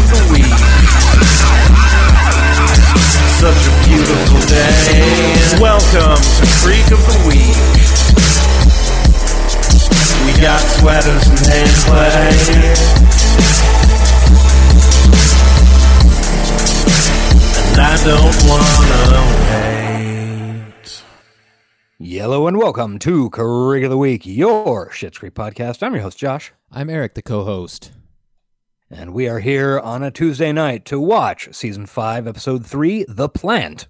creek of the week. Such a beautiful day. Welcome to Creek of the Week. We got sweaters and hand play. And I don't wanna wait. Yellow and welcome to Creek of the Week, your Schitt's Creek podcast. I'm your host, Josh, I'm Eric, the co-host. And we are here on a Tuesday night to watch season five, episode three, The Plant.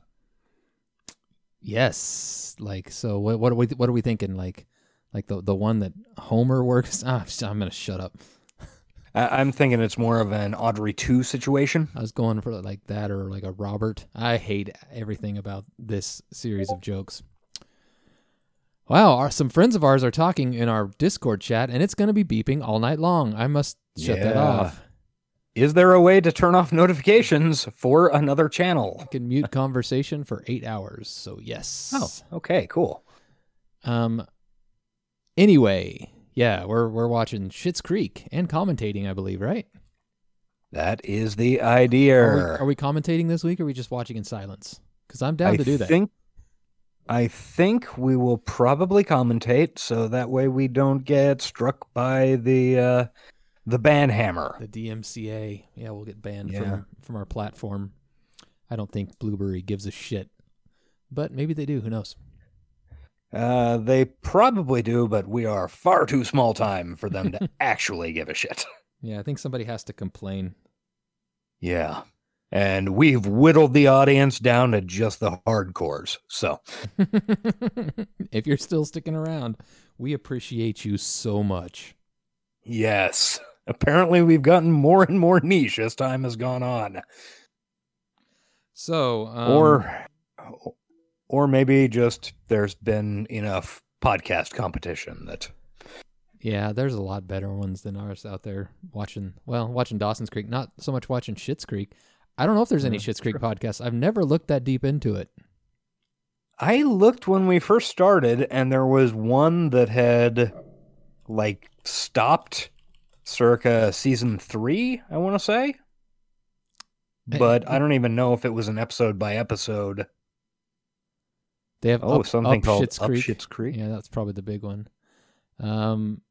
Yes, like so. What what are we what are we thinking? Like, like the the one that Homer works. Ah, I'm gonna shut up. I'm thinking it's more of an Audrey 2 situation. I was going for like that or like a Robert. I hate everything about this series of jokes. Wow, our, some friends of ours are talking in our Discord chat, and it's going to be beeping all night long. I must shut that off. Is there a way to turn off notifications for another channel? I can mute conversation for eight hours. So yes. Oh, okay, cool. Um. Anyway, yeah, we're we're watching Schitt's Creek and commentating, I believe, right? That is the idea. Are we, are we commentating this week, or are we just watching in silence? Because I'm down I to do that. think I think we will probably commentate so that way we don't get struck by the uh the ban hammer. the DMCA, yeah, we'll get banned Yeah. from from our platform. I don't think Blueberry gives a shit, but maybe they do. Who knows? Uh they probably do, but we are far too small time for them to actually give a shit. Yeah, I think somebody has to complain. Yeah. And we've whittled the audience down to just the hardcores. So, if you're still sticking around, we appreciate you so much. Yes. Apparently we've gotten more and more niche as time has gone on. So, um, or or maybe just there's been enough podcast competition that Yeah, there's a lot better ones than ours out there. Watching, well, watching Dawson's Creek, not so much watching Schitt's Creek. I don't know if there's any Schitt's Creek podcasts. I've never looked that deep into it. I looked when we first started and there was one that had like stopped circa season 3, I want to say. But I don't even know if it was an episode by episode. They have Oh, up, something up called Schitt's Up Creek. Schitt's Creek. Yeah, that's probably the big one. Um,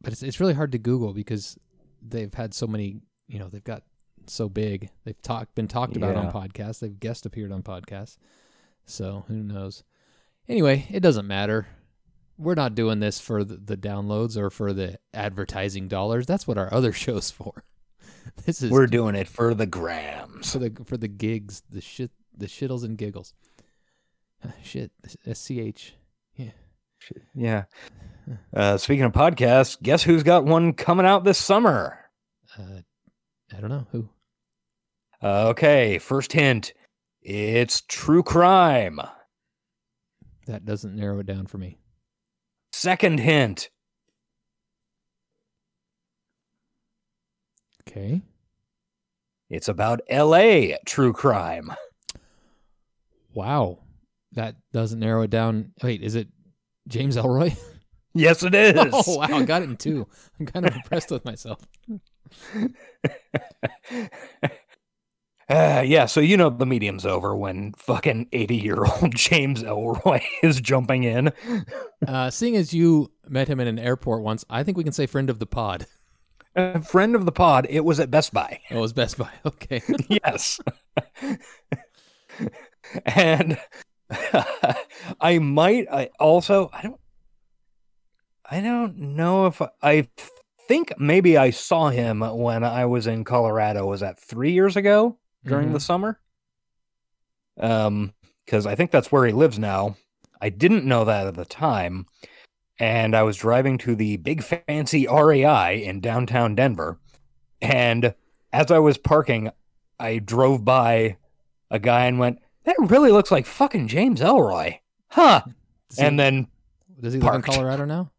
but it's it's really hard to Google because they've had so many. You know, they've got so big. They've talked been talked about on podcasts. They've guest appeared on podcasts. So who knows? Anyway, it doesn't matter. We're not doing this for the, the downloads or for the advertising dollars. That's what our other show's for. This is We're doing it for the grams. for the for the gigs, the shit, the shittles and giggles. Shit, sch. Yeah. Yeah. Uh, speaking of podcasts, guess who's got one coming out this summer? Uh, I don't know who. Uh, okay, first hint. It's true crime. That doesn't narrow it down for me. Second hint. Okay. It's about LA true crime. Wow. That doesn't narrow it down. Wait, is it James Ellroy? Yes, it is. oh, wow. I got it in two. I'm kind of impressed with myself. Uh, yeah, so you know the medium's over when fucking 80 year old James Ellroy is jumping in. Uh, seeing as you met him in an airport once, I think we can say friend of the pod. A friend of the pod, it was at Best Buy. Oh, it was Best Buy. Okay. yes. and I might I also I don't I don't know if I, I think maybe I saw him when I was in Colorado. Was that 3 years ago during the summer? Um cuz I think that's where he lives now. I didn't know that at the time. And I was driving to the big fancy REI in downtown Denver. And as I was parking, I drove by a guy and went, That really looks like fucking James Ellroy. Huh. He- And then, does he live in. Colorado now?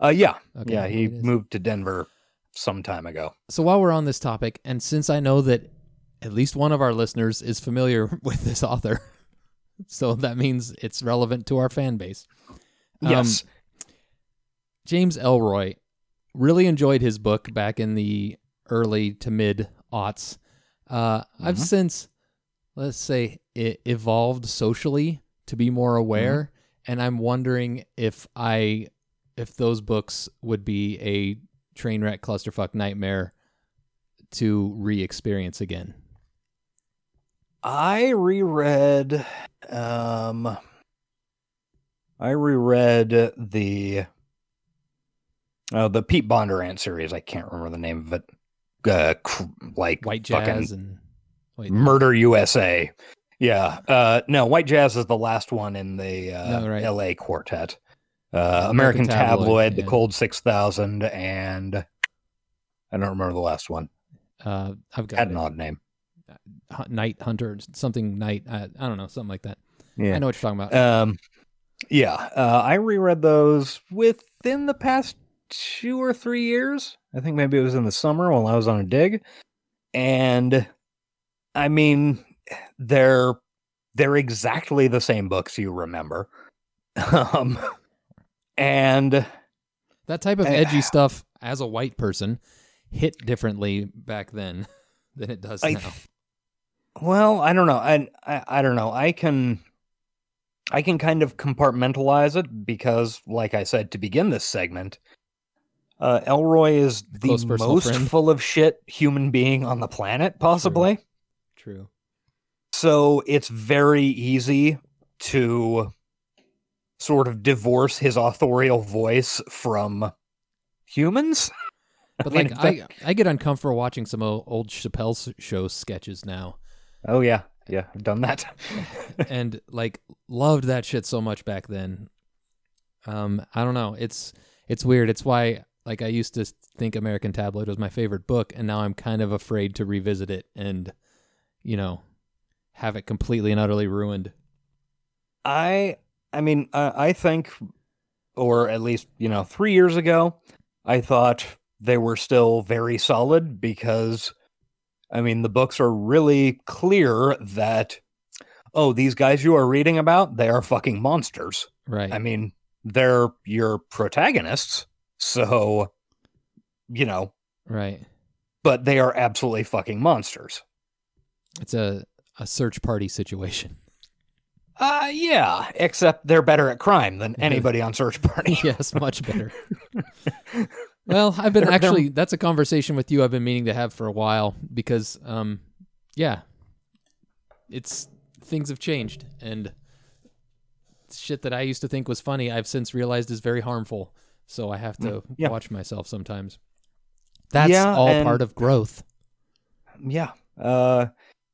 uh, yeah. Okay, yeah, he moved to Denver some time ago. So while we're on this topic, and since I know that at least one of our listeners is familiar with this author, so that means it's relevant to our fan base. Um, Yes. James Ellroy really enjoyed his book back in the early to mid aughts. Uh, I've Mhm. since, let's say, i evolved socially to be more aware, and I'm wondering if I, if those books would be a train wreck clusterfuck nightmare to re-experience again. I reread um I reread the oh the Pete Bondurant series. I can't remember the name of it. Uh, cr- like White Jazz and wait, Murder USA. Yeah. Uh no, White Jazz is the last one in the uh, No, right. LA quartet. Uh American, American Tabloid, Tabloid, The. Cold 6000 and I don't remember the last one. uh, I've got Had it. an odd name. Night Hunter, something Night. I, I don't know, something like that. Yeah. I know what you're talking about. Um, yeah, uh, I reread those within the past two or three years. I think maybe it was in the summer while I was on a dig, and I mean, they're they're exactly the same books you remember, um, and that type of I- edgy stuff, as a white person, hit differently back then than it does I, now. Well, I don't know. I, I I don't know. I can I can kind of compartmentalize it because, like I said to begin this segment, uh, Ellroy is the most friend. full of shit human being on the planet, possibly. True. So it's very easy to sort of divorce his authorial voice from humans. But mean, like, I I get uncomfortable watching some old Chappelle show sketches now, Oh yeah, yeah, I've done that. and like loved that shit so much back then. Um, I don't know. It's it's weird. It's why like I used to think American Tabloid was my favorite book, and now I'm kind of afraid to revisit it and, you know, have it completely and utterly ruined. I I mean I, I think or at least you know 3 years ago I thought they were still very solid because I mean the books are really clear that oh these guys you are reading about they are fucking monsters. Right. I mean they're your protagonists so you know right. but they are absolutely fucking monsters. It's a a search party situation. Uh yeah, except they're better at crime than anybody on search party. yes, much better. well, I've been actually that's a conversation with you I've been meaning to have for a while because um yeah. It's things have changed and shit that I used to think was funny I've since realized is very harmful. So I have to yeah. watch myself sometimes. That's Yeah, all and- part of growth. Yeah. Uh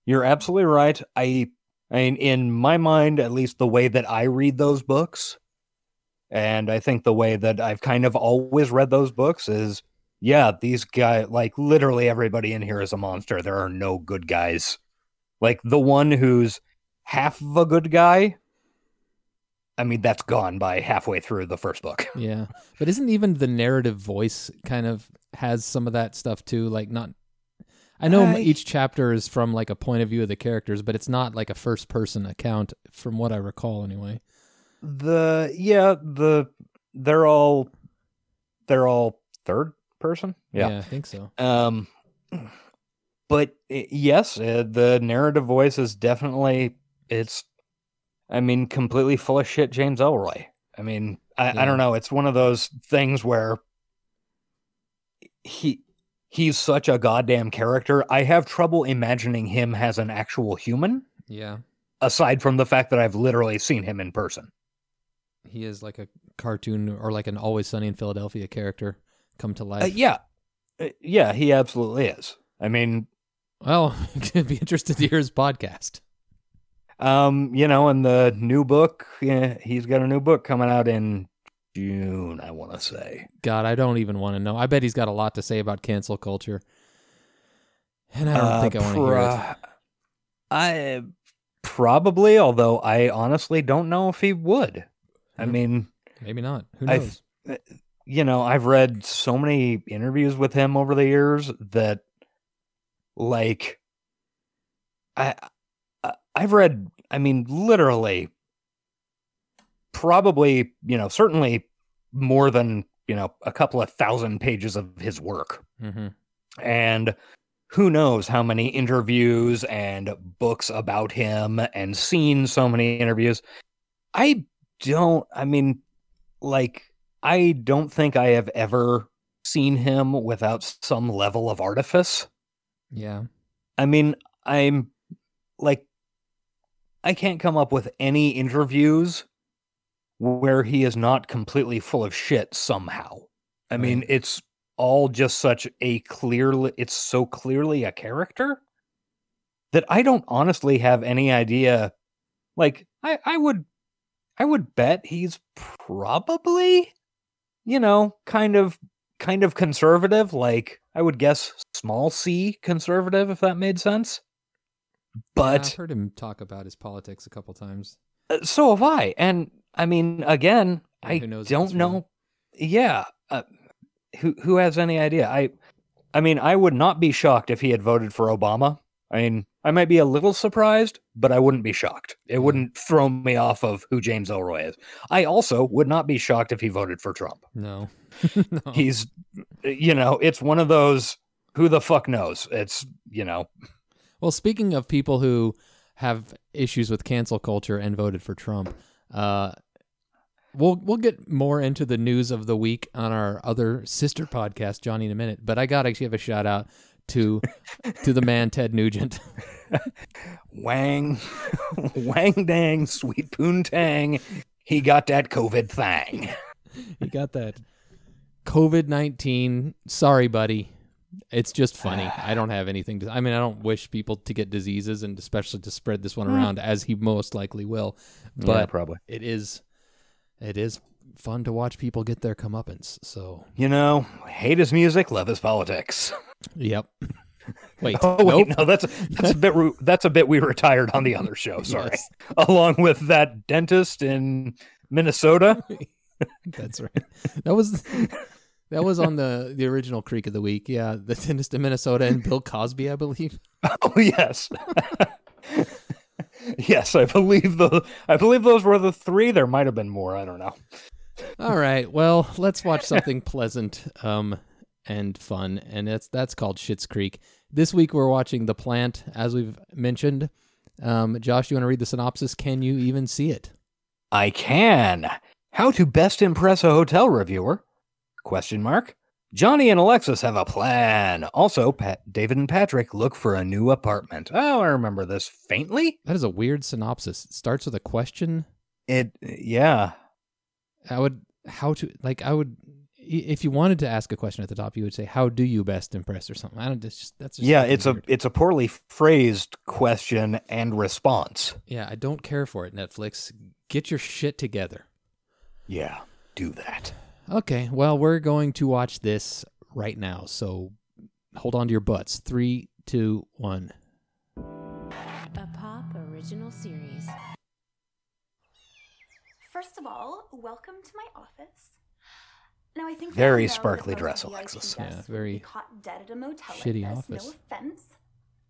you're absolutely right. I I mean in my mind at least the way that I read those books and I think the way that I've kind of always read those books is yeah, these guys like literally everybody in here is a monster. There are no good guys. Like the one who's half of a good guy I mean that's gone by halfway through the first book. Yeah. But isn't even the narrative voice kind of has some of that stuff too? Like not I know I- each chapter is from like a point of view of the characters, but it's not like a first person account from what I recall anyway. The yeah, the they're all they're all third person. Yeah, I think so. Um, but yes, uh, the narrative voice is definitely it's. I mean, completely full of shit. James Ellroy. I mean, I, I don't know. It's one of those things where he he's such a goddamn character. I have trouble imagining him as an actual human. Yeah. Aside from the fact that I've literally seen him in person. He is like a cartoon or like an Always Sunny in Philadelphia character come to life. Uh, yeah, Uh, yeah, he absolutely is. I mean, Well, I'd be interested to hear his podcast. Um, you know, in the new book, yeah, he's got a new book coming out in June, I want to say. God, I don't even want to know. I bet he's got a lot to say about cancel culture. And I don't Uh, think I want to hear it. I probably, although I honestly don't know if he would. I mean, Maybe not. Who knows? th- you know, I've read so many interviews with him over the years that, like, I, I've read. I mean, literally, probably, you know, certainly more than you know a couple of thousand pages of his work. hmm and who knows how many interviews and books about him and seen so many interviews. I don't, I mean, like, I don't think I have ever seen him without some level of artifice. Yeah. I mean, I'm like, I can't come up with any interviews where he is not completely full of shit somehow. I mean, Right. it's all just such a clearly, it's so clearly a character that I don't honestly have any idea. Like, I, I would, I would bet he's probably, you know, kind of, kind of conservative. Like, I would guess small c conservative, if that made sense. Yeah, But I've heard him talk about his politics a couple times. uh, so have I. And I mean, again, I don't know. Yeah, uh, who who has any idea? I, I mean, I would not be shocked if he had voted for Obama. I mean, I might be a little surprised, but I wouldn't be shocked. It wouldn't throw me off of who James Ellroy is. I also would not be shocked if he voted for Trump. No. no. He's, you know, it's one of those. Who the fuck knows? It's you know, Well, speaking of people who have issues with cancel culture and voted for Trump, uh, we'll we'll get more into the news of the week on our other sister podcast, Johnny in a minute. But I got to give a shout out to to the man Ted Nugent. Wang, Wang Dang, sweet poontang. He got that COVID thing. he got that COVID nineteen. Sorry, buddy. It's just funny. I don't have anything to. I mean, I don't wish people to get diseases, and especially to spread this one hmm. around, as he most likely will. But probably. it is it is fun to watch people get their comeuppance. So You know, hate his music, love his politics. yep. Wait, Oh wait, nope. no, that's that's a bit that's a bit we retired on the other show. Sorry, Yes, along with that dentist in Minnesota. that's right. That was that was on the the original Creek of the Week. Yeah, the dentist in Minnesota and Bill Cosby, I believe. Oh yes, yes, I believe the I believe those were the three. There might have been more. I don't know. All right, well, let's watch something pleasant um and fun, and that's that's called Schitt's Creek. This week we're watching The Plant, as we've mentioned. Um, Josh, you want to read the synopsis? Can you even see it? I can. How to best impress a hotel reviewer? Question mark. Johnny and Alexis have a plan. Also, Pat, David and Patrick look for a new apartment. Oh, I remember this faintly. That is a weird synopsis. It starts with a question. It, yeah. I would how to like I would if you wanted to ask a question at the top, you would say, "How do you best impress?" or something. I don't. It's just that's just Yeah, it's a it's a poorly phrased question and response. yeah. I don't care for it. Netflix, get your shit together. Yeah, do that. Okay, well, we're going to watch this right now. So hold on to your butts. Three, two, one. First of all, welcome to my office. Now I think Very all know sparkly dress, Alexis. Yeah, very be caught dead at a motel shitty like this, office. No offense,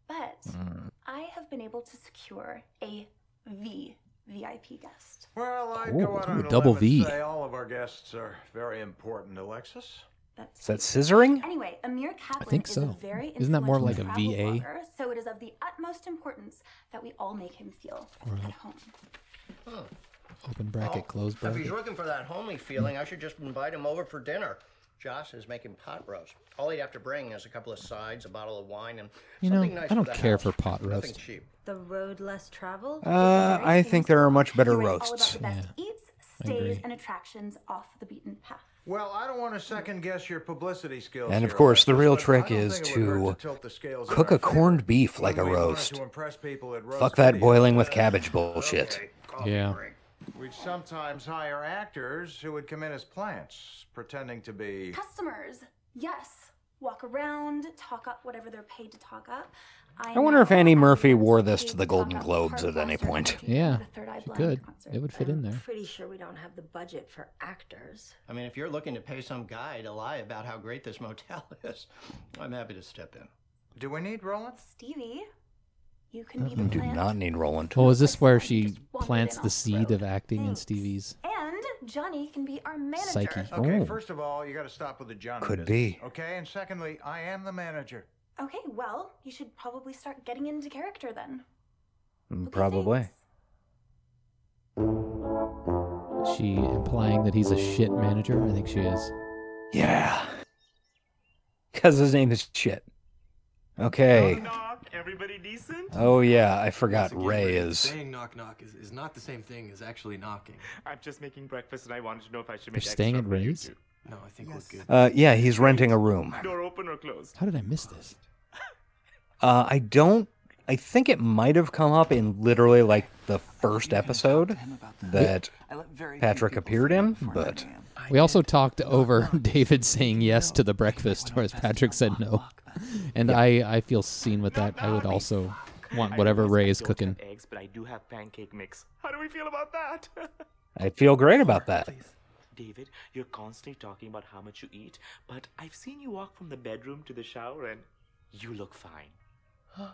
but Mm. I have been able to secure a V VIP guest. Well, I'd Ooh, go out on a double V. say all of our guests are very important, Alexis. That's Is that scissoring? Anyway, Amir Kaplan think is so. a very Isn't that more like influential a VA? blogger, so it is of the utmost importance that we all make him feel at home. Open bracket, close If he's looking for that homely feeling, I should just invite him over for dinner. Josh is making pot roast. All he'd have to bring is a couple of sides, a bottle of wine, and You know, nice I don't for care house. for pot Nothing roast. cheap. The road less traveled. Uh, I think there are much better roasts. All best Yeah, eats, stays, and attractions off the beaten path. Well, I don't want to second guess your publicity skills. And of here, course, the real trick is think it would hurt to tilt the scales Cook a corned beef like a roast. to impress people at roast Fuck that boiling with cabbage bullshit. okay, coffee Yeah. Break. We'd sometimes hire actors who would come in as plants, pretending to be. Customers, yes, walk around, talk up whatever they're paid to talk up. I wonder if know Annie Murphy wore this to to the Golden Globes at any point. Yeah, did the Third Eye she could. It would fit in there. Pretty sure we don't have the budget for actors. I mean, if you're looking to pay some guy to lie about how great this motel is, I'm happy to step in. Do we need Roland? Stevie, you can be You the do plant. not need Roland. Oh, is this where she just wandered plants the seed of acting in Stevie's? And Johnny can be our manager. Psyche. Okay, Oh. first of all, you got to stop with the Johnny. Could business, be. Okay, and secondly, I am the manager. Okay, well, you should probably start getting into character then. Mm, Okay, Probably. thanks. She implying that he's a shit manager? I think she is. Yeah. Because his name is shit. Okay. Knock, everybody decent? Oh, yeah. I forgot Once again, Ray Ray, is. saying knock knock is, is not the same thing as actually knocking. I'm just making breakfast and I wanted to know if I should You're staying at Ray's? No, I think we're good. Uh, yeah, he's renting a room. Door open or closed? How did I miss this? Uh, I don't. I think it might have come up in literally like the first episode that Patrick appeared in, but We also talked over David saying yes to the breakfast, whereas Patrick said no. And I, I feel seen with that. I would also want whatever Ray is cooking. have eggs, but I do have pancake mix. How do we feel about that? I feel great about that. David, you're constantly talking about how much you eat, but I've seen you walk from the bedroom to the shower and you look fine.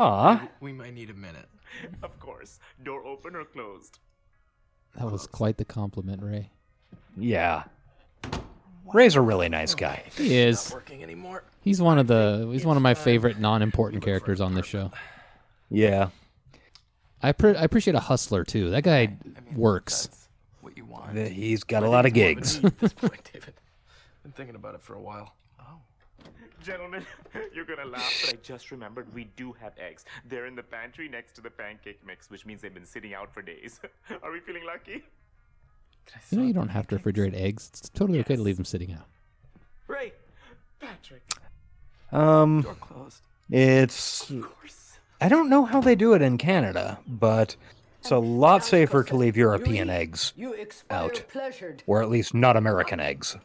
Aw, We might need a minute. Of course. Door open or closed? That was quite the compliment, Ray. yeah. Ray's a really nice guy. He is. Working anymore? He's one of the. He's one of my uh, favorite non-important characters on this show. Yeah. I pre- I appreciate a hustler too. That guy I mean, works. That's what you want. He's got I a think lot of it's more a gigs. at this point, David. Been thinking about it for a while. Oh. Gentlemen, you're gonna laugh, but I just remembered we do have eggs. They're in the pantry next to the pancake mix, which means they've been sitting out for days. Are we feeling lucky? You know, you don't have to refrigerate eggs. It's totally okay to leave them sitting out. Ray, Patrick, Um, door closed. it's. I don't know how they do it in Canada, but it's a lot safer to leave European eggs You out, pleasured. or at least not American eggs.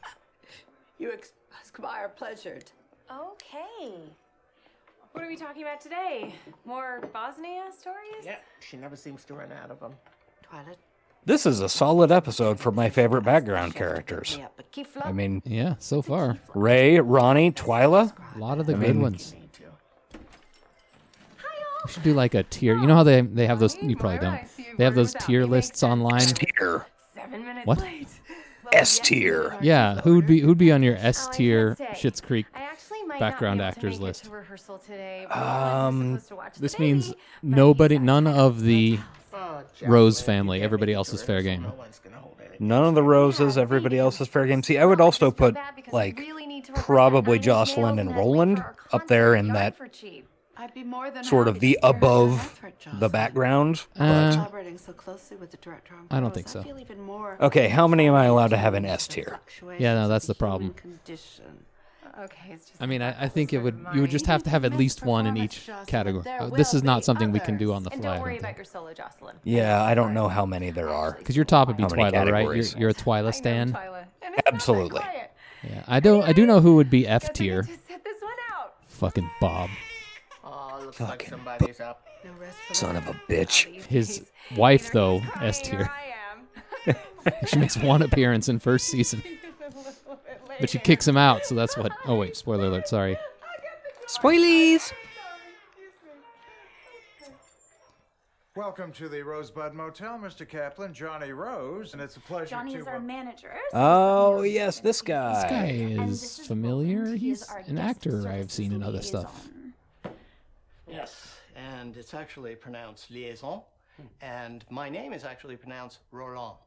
You ex- expire pleasured. Okay. What are we talking about today? More Bosnia stories? Yeah, she never seems to run out of them. Twilight. This is a solid episode for my favorite background characters. Yeah, but Kifla. I mean, Yeah, so far Ray, Ronnie, Twyla. a lot of the I good mean- ones. We should do like a tier. You know how they they have those? You probably don't. They have those tier lists online. Tier. Seven minutes What? late. S tier. Yeah, who'd be who'd be on your S I tier can't. Schitt's Creek? I actually might background not be able to actors make it list. To rehearsal today. because Um, we're supposed to watch the This means baby, but he's nobody, at none of the Rose family. Everybody make else is fair game. No one's gonna hold anything. None of the roses, everybody else is fair game. See, I would also put bad because I like really need to rehearse that probably Nine Inch Nails Jocelyn and Roland up there in that for cheap. I'd be more than sort of the to steer her above the background. Uh, But Collaborating so closely with the director on I don't think so. feel even more okay, how many am I allowed to have in S tier? Yeah, no, that's the problem. Human condition. Okay, it's just I mean, I, I think it would. of You would just have to have at least one in each Jocelyn, category. Uh, this is not be something we can do on the And fly. don't worry about your solo, Jocelyn. Yeah, I don't know how many there are. Because your top would be How many Twyla, right? You're, categories? you're a I Twyla stan. Twyla. And it's not very Absolutely. quiet. Yeah, I don't. I do know who would be F Guess I tier. need to set this one out. Fucking Bob. Oh, looks like Fucking somebody's up. No rest for Son of a bitch. These His wife, either though, he's crying S tier. I am. She makes one appearance in first season, but she kicks him out. So that's what. Oh wait, spoiler alert. Sorry. Spoilies. Welcome to the Rosebud Motel, Mr. Kaplan, Johnny Rose, and it's a pleasure Johnny to. is our manager. Oh yes, this guy. This guy guy. And is this is familiar. Roland. He is He's our an guest actor I've services seen in other stuff. liaison. Yes, and it's actually pronounced liaison, hmm. and my name is actually pronounced Roland.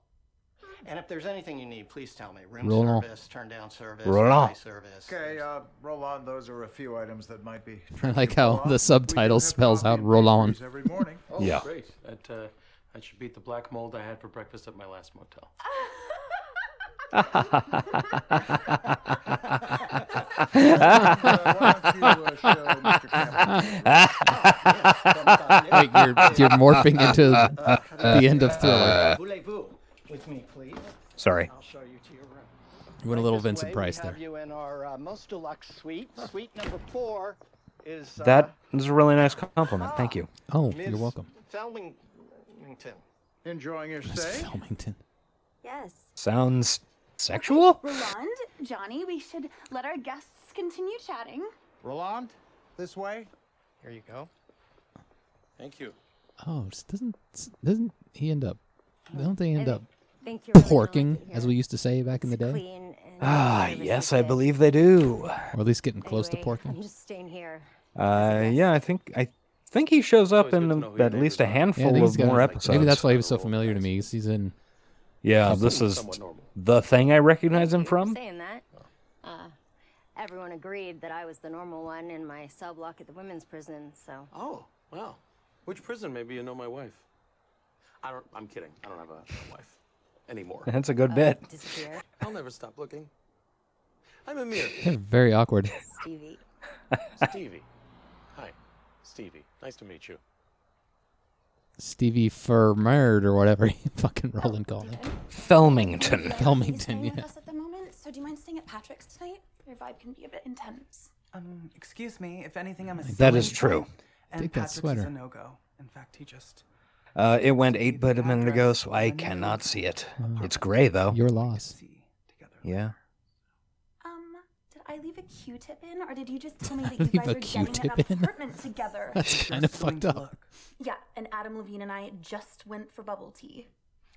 And if there's anything you need, please tell me. Room Roland. service, turn down service, Roland. high service. Okay, uh, Roland, those are a few items that might be. I like how off. the We subtitle spells out and Roland. Every morning. Oh, Yeah. great. That uh, that should beat the black mold I had for breakfast at my last motel. Uh, you, uh, show Mr. Kaplan? Wait, you're you're morphing into the end of Thriller. Voulez-vous with me, please? Sorry. I'll show you to your room. You went a little Vincent way, Price we have there. you in our uh, most deluxe suite. Suite number four is uh, That is a really nice compliment. Thank you. Oh, Ms. you're welcome. Felmington. Enjoying your Miss stay? Felmington. Yes. Sounds sexual. Roland, Johnny, we should let our guests continue chatting. Roland, this way. Here you go. Thank you. Oh, just doesn't doesn't he end up? Don't they end up Think you're porking, as we used to say back in the day, Ah, yes, I believe they do. or at least getting close to porking. I'm just staying here. Uh, yeah, I think I think he shows up in a- know who your at least a are. Yeah, I handful think he's of got- more episodes. Maybe that's why he was so familiar to me. 'cause He's in. Yeah, this is the thing I recognize him from. Saying that, uh, everyone agreed that I was the normal one in my cell block at the women's prison. So Oh, wow. Which prison? Maybe you know my wife. I don't. I'm kidding. I don't have a, a wife anymore. That's a good bit. disappeared, I'll never stop looking. I'm Amir. They're very awkward. Stevie. Stevie. Hi, Stevie. Nice to meet you. Stevie Fermerd or whatever he fucking Roland called him. Felmington. Felmington, staying with yeah. us at the moment, so do you mind staying at Patrick's tonight? Your vibe can be a bit intense. Um, excuse me. If anything, I'm a That is true. point, And Take that Patrick's sweater. is a no-go. In fact, he just. Uh, it went eight but a minute ago, so I cannot see it. It's gray though. Your loss. See together. Yeah. Um, did I leave a Q-tip in, or did you just tell me that you Leave guys a are getting an Q-tip in? apartment together? That's kind of fucked up. yeah, and Adam Levine and I just went for bubble tea.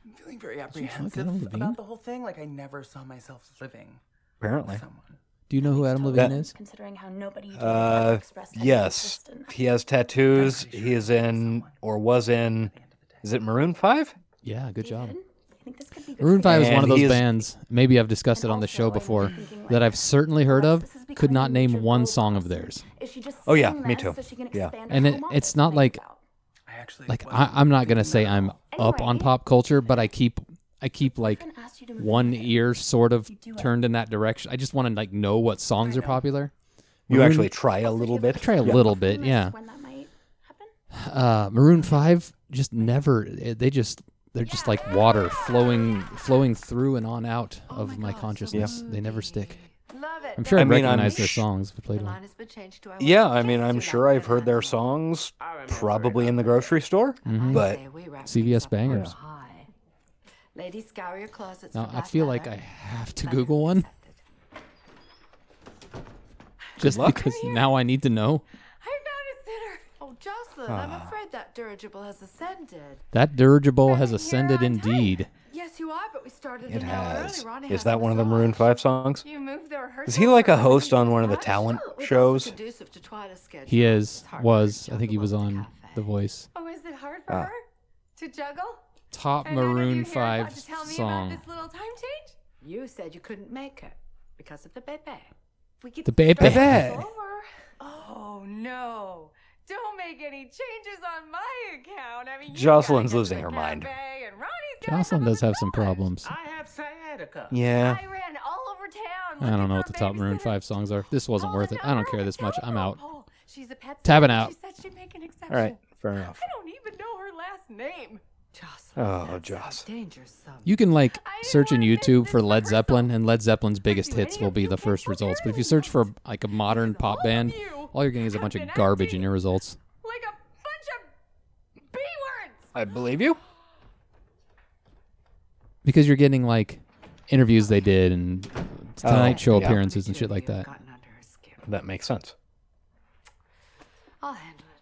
I'm feeling very fuck apprehensive Adam Levine? about the whole thing. Like I never saw myself living Apparently. with someone. Do you know who Adam Levine is? Considering how nobody Uh, expressed yes. He has tattoos. He is in or was in. Is it Maroon Five? Yeah, good job. David, I think this could be good Maroon for Five you. is one of And those he bands. Maybe I've discussed it on the also, show I'm before thinking, that I've certainly heard of. this is Could becoming not name major one role song of theirs. Is she just Oh, yeah, saying me this too. So she can Yeah. expand And her it- home it's not like- make it? I actually Like I, I'm not gonna say I'm at up Anyway. on pop culture, but I keep I keep like Boyfriend asked you to move one in. ear sort of You do it. turned in that direction. I just want to like know what songs are know. popular. You Maroon- actually try a little bit. try a Yeah. little bit, yeah. When that might happen? Uh, Maroon Five just never. eh, They just they're just like water flowing flowing through and on out Oh of my, consciousness. They never stick. Love it. I'm sure I I'd mean, I'm recognize their sh- songs if I played The one. line has been changed to I Yeah, I mean, I'm sure I've heard their songs probably in the grocery store, Mhm. but CVS bangers. Ladies, scour your closets. Now I black feel like. I have to Google one just because now I need to know. I'm not a sinner. Jocelyn, I'm afraid that dirigible has ascended. That dirigible has ascended on time. indeed. Yes, you are, but we started it an hour has. early. Ronnie Is has that one of the. Maroon Five songs? You moved the Is he like a host on one of the talent Well, shows? to He is was I think he was on cafe. The Voice. Oh, is it hard for Ah. her to juggle? Top And none of you Maroon Five thought to tell me song. About this little time change? You said you couldn't make it because of the bebe. If we could The bebe. start Bebe. over. Oh no! Don't make any changes on my account. I mean, you Jocelyn's gotta get to losing her mind. cafe, and Ronnie's gotta Jocelyn does have some problems. I have sciatica. Yeah. I ran all over town. I don't know what the top Maroon. Five songs are. This wasn't Oh, worth it. I don't care this much. I'm out. Oh, she's a pet Tabbing out. She said she'd make an exception. All right, fair enough. I don't even know her last name. Jocelyn. Oh, Joss. Dangerous. You can like search in YouTube for Led. Zeppelin, and Led Zeppelin's biggest hits will be the first results. But if you search for like a modern pop band, you all you're getting is a bunch of been garbage in your results. Like a bunch of B words. I believe you. Because you're getting like interviews they did and oh, Tonight Oh, Show yeah. appearances and shit like that. Gotten under her skin. That makes sense. I'll handle it.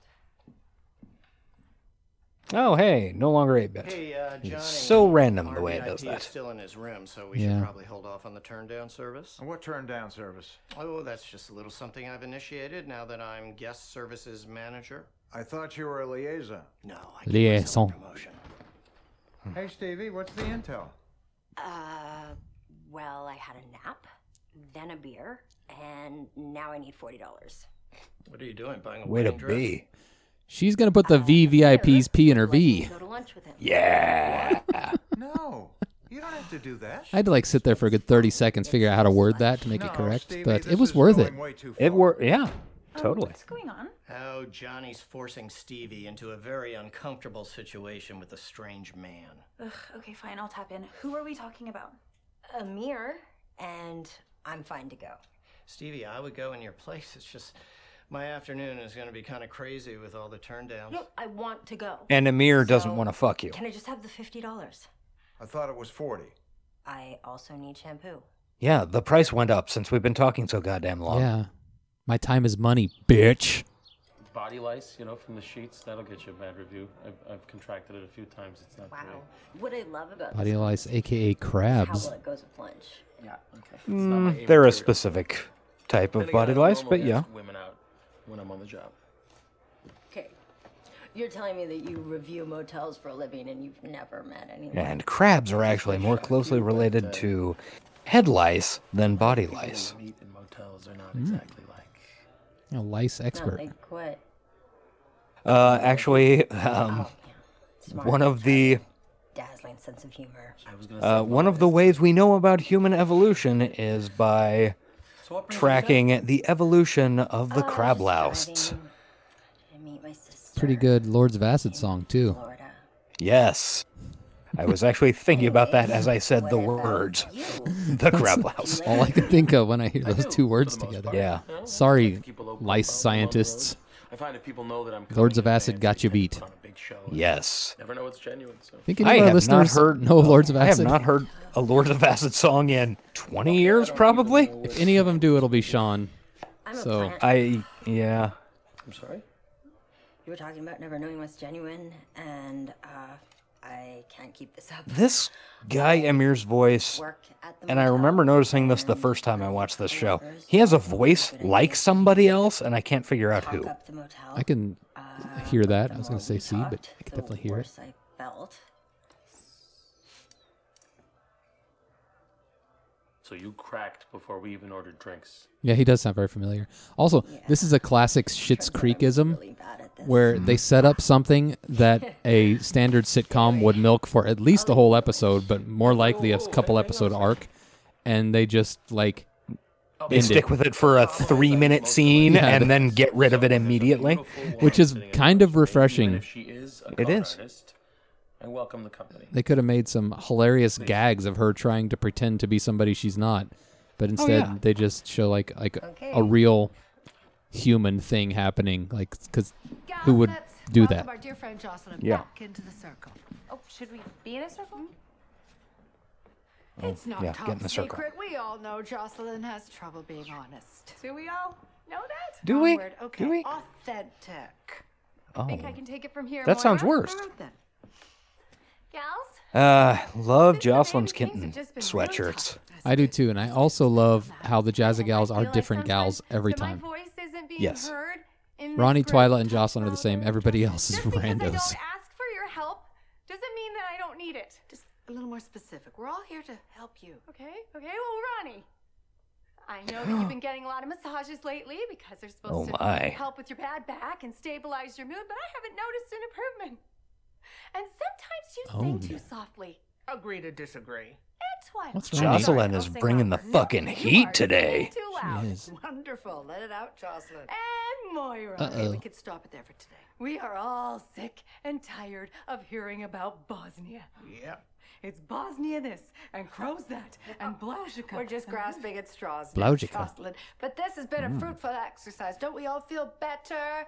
Oh, hey, no longer 8 bit. Hey, uh, Johnny. so random the way it VIP does that. is still in his room, so we Yeah. should probably hold off on the turn down service. What turn down service? Oh, that's just a little something I've initiated now that I'm guest services manager. I thought you were a liaison. No, I give myself a Liaison. promotion. Hey, Stevie, what's the intel? Uh, well, I had a nap, then a beer, and now I need forty dollars. What are you doing? Buying a Way to wedding dress? be. She's gonna put the VVIP's P in her V. Go to lunch with him. Yeah. No, you don't have to do that. I had to like sit there for a good 30 seconds, figure out how to word that to make No, it correct, Stevie, but it was worth it. going way too It far. were yeah, Um, totally. What's going on? Oh, Johnny's forcing Stevie into a very uncomfortable situation with a strange man. Ugh, okay, fine, I'll tap in. Who are we talking about? Amir, and I'm fine to go. Stevie, I would go in your place. It's just my afternoon is going to be kind of crazy with all the turn downs. No, I want to go. And Amir doesn't So, want to fuck you. Can I just have the fifty dollars? I thought it was 40. I also need shampoo. Yeah, the price went up since we've been talking so goddamn long. Yeah. My time is money, bitch. Body lice, you know, from the sheets. That'll get you a bad review. I've, I've contracted it a few times. It's not Wow. great. What I love about Body this lice, aka is crabs. how well it goes with lunch. Yeah, okay. Mm, they're a specific type of body lice, but yeah. Women out when I'm on the job. Okay. You're telling me that you review motels for a living and you've never met anyone. And crabs are actually more closely related to head lice than body lice. Meat in motels are not Mm. exactly like. A lice Not expert. like what? Uh, actually, um, Smart, one of the dazzling sense of humor. uh, one of the ways we know about human evolution is by tracking the evolution of the crab louse. I meet my sister. Pretty good Lords of Acid song too. Yes. I was actually thinking about that as I said the words. the crab louse. All I can think of when I hear those two words together. Yeah. Sorry, lice scientists. I find if people know that I'm Lords of Acid advance, got you beat. on a big show. Yes. Never know what's genuine. So. Think any I of our have not listeners heard know Lords of I have Acid? not heard a Lords of Acid song in 20 years, probably. If any of them do, it'll be Sean. I'm a So plant. I yeah. I'm sorry. You were talking about never knowing what's genuine, and uh, I can't keep this up. This guy Amir's voice, Work at the and I remember noticing this the first time I watched this show. He has a voice like somebody else, and I can't figure out who. up the motel. I can hear uh, that. I was going to say C, but I can definitely hear it. So you cracked before we even ordered drinks. Yeah, he does sound very familiar. Also, this is a classic Schitt's Creekism where they mm-hmm. set up something that a standard sitcom would milk for at least a whole episode, but more likely a couple episode arc, and they just like oh. They end stick it, with it for a oh, three minute scene Yeah, and then get rid of it immediately. which is kind of refreshing. If she is a It con is. Artist, I welcome the company. They could have made some hilarious gags of her trying to pretend to be somebody she's not, but oh, instead yeah. they just show like like a real human thing happening. Like, because who would do that? our dear friend Jocelyn Yeah. back into the circle. Oh, should we be in a circle? Oh, It's not yeah, top get in the circle. secret. We all know Jocelyn has trouble being honest. Do we all know that? Do Wrong we? word. Okay. Do we? Authentic. Oh. Think I Oh. can take it from here. That sounds Moira? worse. All right then. Gals? Uh, love Jocelyn's kitten sweatshirts. I do too, and I also love how the Jazzy Gals are different gals every that my time. voice isn't being Yes. heard in Ronnie, group. Twyla, and Jocelyn are the same. Everybody else is Just randos. ask for your help doesn't mean that I don't need it. Just a little more specific. We're all here to help you. Okay, okay, well, Ronnie. I know that you've been getting a lot of massages lately because they're supposed Oh, to my. help with your bad back and stabilize your mood, but I haven't noticed an improvement. And sometimes you sing Oh. too softly. Agree to disagree. And Twyla. What's Jocelyn is bringing the fucking heat today. Too loud. is. Wonderful. Let it out, Jocelyn. And Moira. Uh-oh. We could stop it there for today. We are all sick and tired of hearing about Bosnia. Yep. It's Bosnia this and Crows that and Blausica. We're just grasping at straws, Blausica. Jocelyn. But this has been a Mm. fruitful exercise. Don't we all feel better?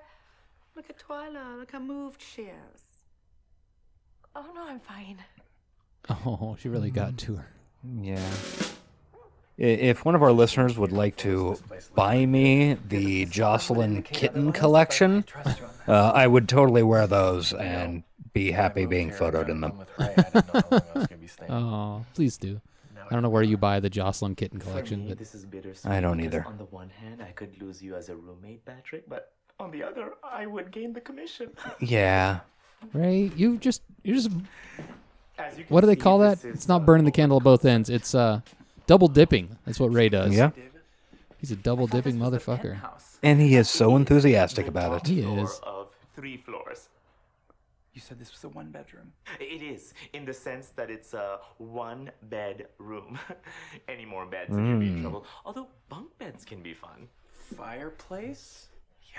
Look at Twyla. Look how moved she is. Oh no, I'm fine. Oh, she really got to her. Yeah. If one of our listeners would like to buy me the Jocelyn kitten collection, uh, I would totally wear those and be happy being photoed in them. Oh, please do. I don't know where you buy the Jocelyn kitten collection, but this is bittersweet. I don't either. On the one hand, I could lose you as a roommate, Patrick, but on the other, I would gain the commission. Yeah. Ray, you just you just As you can what do they see, call that? It's not burning the candle at both ends. It's uh double dipping. That's what Ray does. Yeah. He's a double dipping motherfucker. And he is so enthusiastic about it. He is. of three floors. You said this was a one bedroom. It is, in the sense that it's a one bed room. Any more beds and you'll be in Mm. trouble. Although bunk beds can be fun. Fireplace?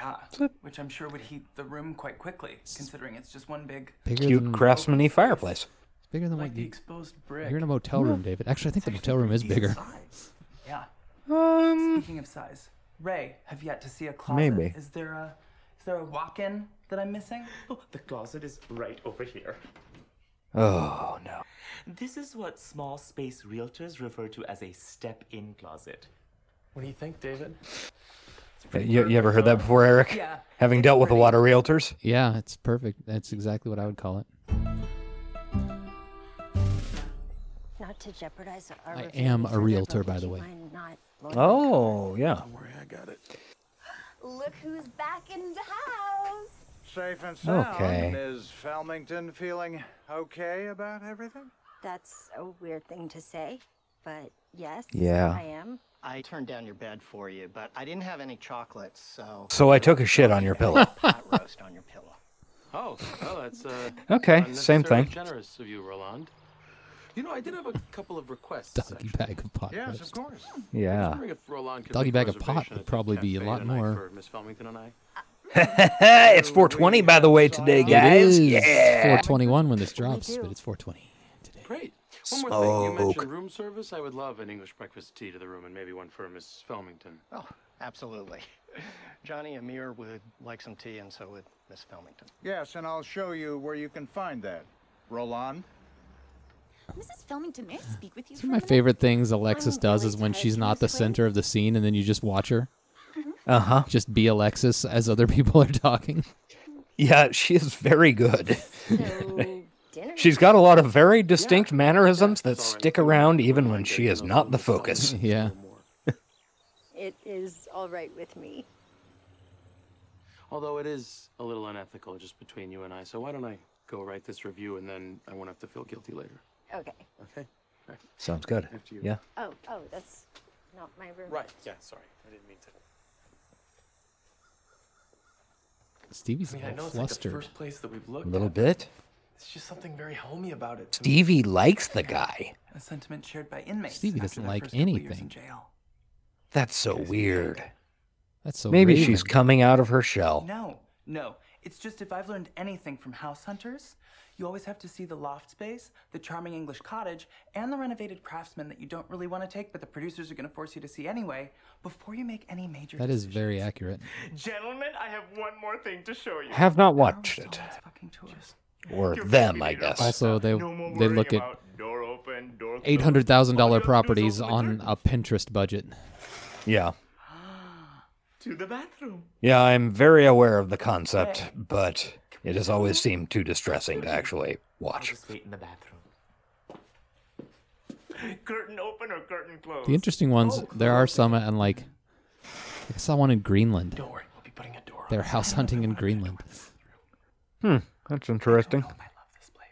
Yeah. Which I'm sure would heat the room quite quickly, considering it's just one big. Bigger Cute than craftsman fireplace. it's bigger than Like what the you exposed brick. You're in a motel room, David. Actually, I think the motel room is bigger. Yeah. Um, Speaking of size, Ray, have you yet to see a closet. Maybe. Is there a is there a walk-in that I'm missing? Oh, the closet is right over here. Oh, no. This is what small space realtors refer to as a step in closet. What do you think, David? Uh, you, you ever heard that before, Eric? Yeah, Having dealt with a lot of realtors? Yeah, it's perfect. That's exactly what I would call it. Not to jeopardize our I am a realtor, by the way. mind not loading Oh, yeah. Don't worry, I got it. Look who's back in the house. Safe and sound. Okay. Is Felmington feeling okay about everything? That's a weird thing to say, but yes, Yeah. I am. I turned down your bed for you, but I didn't have any chocolates, so. So I took a shit on your pillow. Pot roast on your pillow. Oh, well, that's uh. Okay, same thing. Generous of you, Roland. You know, I did have a couple of requests. Doggy bag of pot Yes, of course. Yeah. wondering if Roland could Doggy bag of pot would probably be a lot more. For Miss Felmington and I. it's 420, by the way, today, guys. It is Yeah. 421 when this drops, but it's 420. today. Great. One more thing. You Smoke. mentioned room service. I would love an English breakfast tea to the room and maybe one for Miss Felmington. Oh, absolutely. Johnny Amir would like some tea, and so would Miss Felmington. Yes, and I'll show you where you can find that. Roland? Mrs. Felmington, may I speak with you Some for of my favorite things Alexis I'm does really is when tired she's to not the this way. center of the scene and then you just watch her. Uh huh. Just be Alexis as other people are talking. Yeah, she is very good. So, dinner. She's got a lot of very distinct mannerisms that It's all right. stick around even when she is not the focus. Yeah. It is all right with me. Although it is a little unethical just between you and I, so why don't I go write this review and then I won't have to feel guilty later. Okay. Okay. Sounds good. After you. Yeah. Oh, oh, that's not my room. Right. Yeah. Sorry, I didn't mean to. Stevie's I a mean, I know little it's like the flustered. first place that we've looked A little at. bit. It's just something very homey about it. to me. Stevie likes the guy. A sentiment shared by inmates. Stevie doesn't like first couple years anything. in jail. That's so weird. That's so Maybe Raven. she's coming out of her shell. No, no. It's just if I've learned anything from House Hunters, you always have to see the loft space, the charming English cottage, and the renovated craftsman that you don't really want to take, but the producers are going to force you to see anyway, before you make any major That is decisions. very accurate. Gentlemen, I have one more thing to show you. Have not watched it. always fucking tours. Or You're them, I guess. Also, they No they look at about door open, door eight hundred thousand All dollar you have to do is properties on a Pinterest budget. Yeah. to the bathroom. Yeah, I'm very aware of the concept, but it has always seemed too distressing to actually I'll watch. just wait in the bathroom. Curtain open or curtain closed? The interesting ones, there are some and like I saw one in Greenland. Don't worry, we'll be putting a door on. They're house hunting in Greenland. Hmm, that's interesting. I love this place.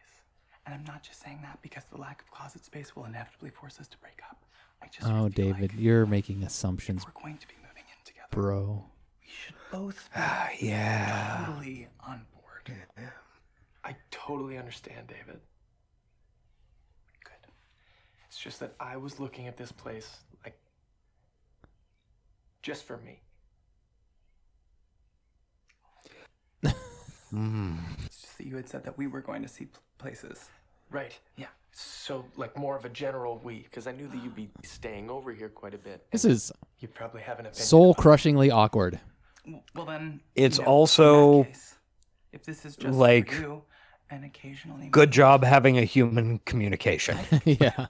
And I'm not just saying that because the lack of closet space will inevitably force us to break up. I just Oh, David, like you're making assumptions, we're going to be moving in together. bro. We should both Ah, be yeah. totally on board. I totally understand, David. Good. It's just that I was looking at this place like just for me. Hmm. It's just that you had said that we were going to see pl- places. Right. Yeah. So like more of a general we, because I knew that you'd be staying over here quite a bit. This is You'd probably have an opinion. soul crushingly awkward. W- Well then. It's you know, in that also, case, if this is just like, for you, and occasionally Good job having a human communication. yeah.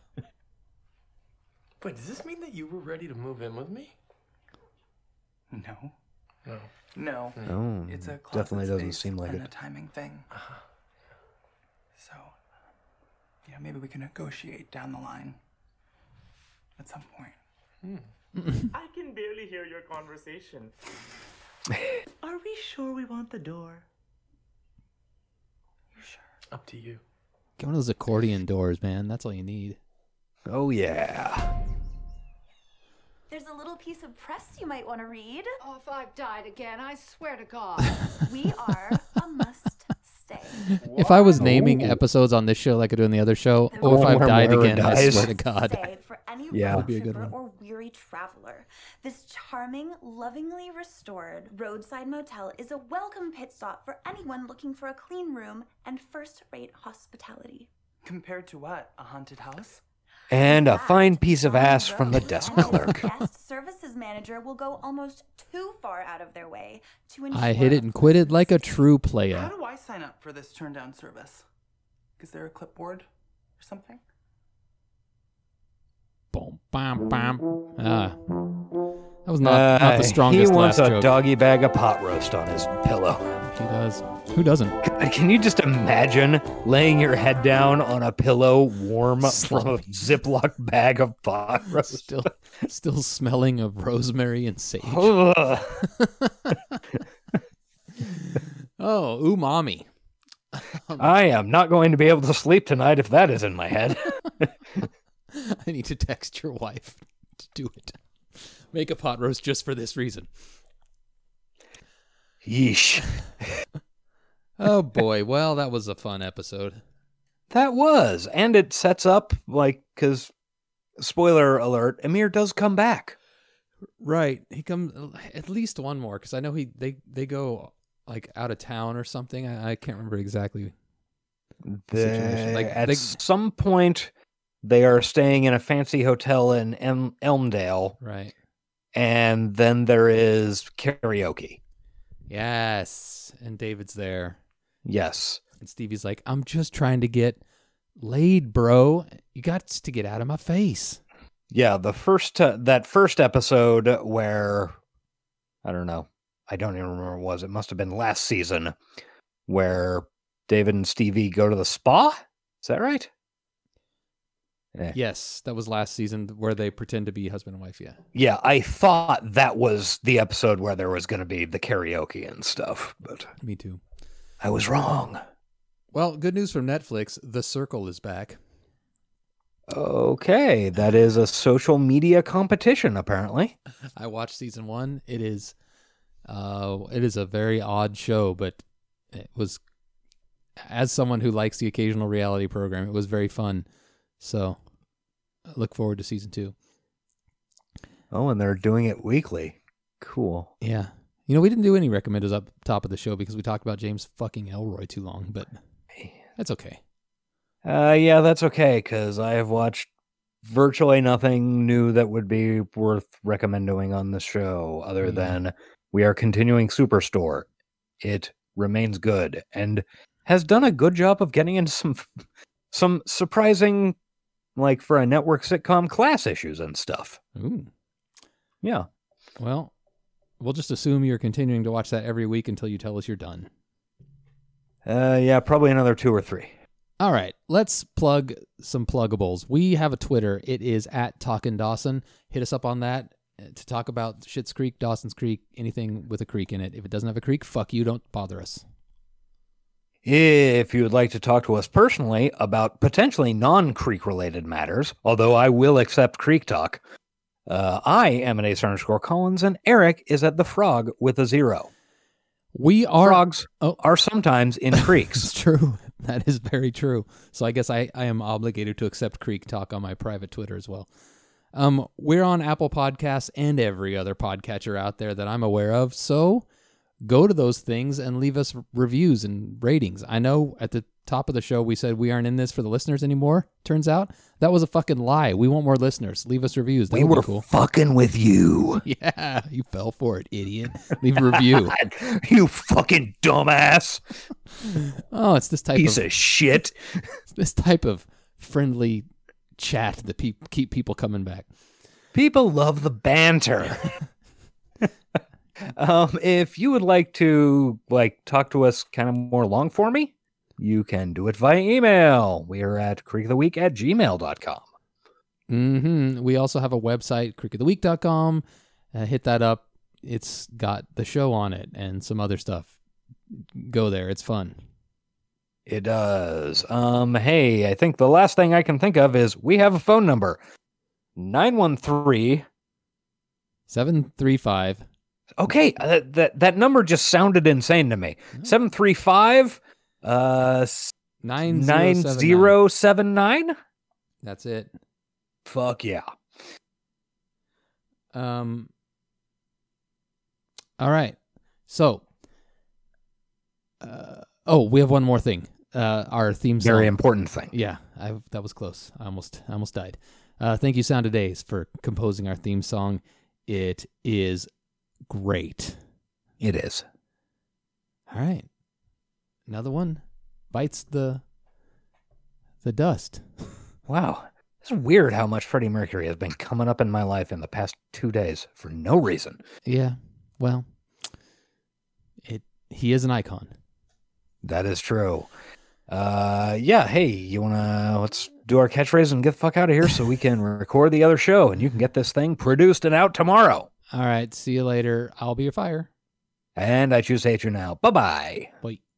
Wait, does this mean that you were ready to move in with me? No. No. No. Oh, It's a closet definitely doesn't seem like and it. a timing thing. Uh-huh. So, you know, maybe we can negotiate down the line at some point. I can barely hear your conversation. Are we sure we want the door? You sure? Up to you. Get one of those accordion doors, man. That's all you need. Oh, yeah. There's a little piece of press you might want to read. Oh, if I've died again, I swear to God. We are a must stay. If I was naming episodes on this show like I do on the other show, The or if oh, I've died Moira again, I swear to God. Stay for any Yeah. road Would be a good tripper one. or weary traveler. This charming, lovingly restored roadside motel is a welcome pit stop for anyone looking for a clean room and first-rate hospitality. Compared to what? A haunted house? And a fine piece of ass from the desk clerk. Guest services manager will go almost too far out of their way to ensure. I hit it and quit it like a true player. How player. do I sign up for this turn down service? Is there a clipboard or something? Boom, bam, bam. Ah. That was not, not Uh, the strongest He wants last a joke. doggy bag of pot roast on his pillow. He does. Who doesn't? Can you just imagine laying your head down on a pillow warm from a Ziploc bag of pot roast? Still, still smelling of rosemary and sage. Oh, umami. Um, I am not going to be able to sleep tonight if that is in my head. I need to text your wife to do it. Make a pot roast just for this reason. Yeesh. Oh boy, well that was a fun episode. That was, and it sets up like because spoiler alert, Amir does come back. Right, he comes at least one more because I know he they they go like out of town or something. I, I can't remember exactly. The- situation. Like, at they- some point, they are staying in a fancy hotel in Elm- Elmdale, Right. and then there is karaoke. Yes, and David's there, Yes. and Stevie's like, "I'm just trying to get laid, bro. You got to get out of my face." Yeah, the first uh, that first episode where I don't know, I don't even remember what it was. It must have been last season where David and Stevie go to the spa. Is that right? Eh. Yes, that was last season where they pretend to be husband and wife. Yeah. Yeah, I thought that was the episode where there was going to be the karaoke and stuff, but Me too. I was wrong. Well, good news from Netflix. The Circle is back. Okay, that is a social media competition apparently. I watched season one. It is, uh, it is a very odd show, but it was, as someone who likes the occasional reality program, it was very fun. So, I look forward to season two. Oh, and they're doing it weekly. Cool. Yeah, you know we didn't do any recommenders up top of the show because we talked about James fucking Ellroy too long, but that's okay. Uh, yeah, that's okay because I have watched virtually nothing new that would be worth recommending on the show, other Yeah. than we are continuing Superstore. It remains good and has done a good job of getting into some some surprising, like for a network sitcom, class issues and stuff. Ooh. Yeah. Well, we'll just assume you're continuing to watch that every week until you tell us you're done. Uh, yeah, probably another two or three. All right, let's plug some pluggables. We have a Twitter. It is at Talkin' Dawson. Hit us up on that uh, to talk about Schitt's Creek, Dawson's Creek, anything with a creek in it. If it doesn't have a creek, fuck you. Don't bother us. If you would like to talk to us personally about potentially non Creek related matters, although I will accept Creek talk, uh, I am an ace underscore Collins, and Eric is at the frog with a zero. We are Frogs Oh. are sometimes in creeks. It's true. That is very true. So I guess I, I am obligated to accept Creek Talk on my private Twitter as well. Um, we're on Apple Podcasts and every other podcatcher out there that I'm aware of. So go to those things and leave us reviews and ratings. I know at the top of the show we said we aren't in this for the listeners anymore. Turns out that was a fucking lie. We want more listeners. Leave us reviews. That we were cool. fucking with you. Yeah, you fell for it, idiot. Leave a review. you fucking dumbass. Oh, it's this type of Piece of of shit. this type of friendly chat that pe- keep people coming back. People love the banter. Um, if you would like to like talk to us kind of more long for me, you can do it via email. We are at creekoftheweek at gmail.com. hmm We also have a website, creekoftheweek.com. Uh, hit that up. It's got the show on it and some other stuff. Go there. It's fun. It does. Um, hey, I think the last thing I can think of is we have a phone number. 913 735 Okay, uh, that that number just sounded insane to me. 735 uh s- 9079. 9079? That's it. Fuck yeah. Um. All right. So. Uh, oh, we have one more thing. Uh, our theme song. Very important thing. Yeah, I, that was close. I almost, I almost died. Uh, thank you, Sound of Days, for composing our theme song. It is great. It is. All right, another one bites the the dust. Wow. It's weird how much Freddie Mercury has been coming up in my life in the past two days for no reason. Yeah. Well, it he is an icon. That is true. Uh, yeah. Hey, you wanna let's do our catchphrase and get the fuck out of here so we can record the other show and you can get this thing produced and out tomorrow. All right. See you later. I'll be your fire. And I choose you now. Bye bye. Bye.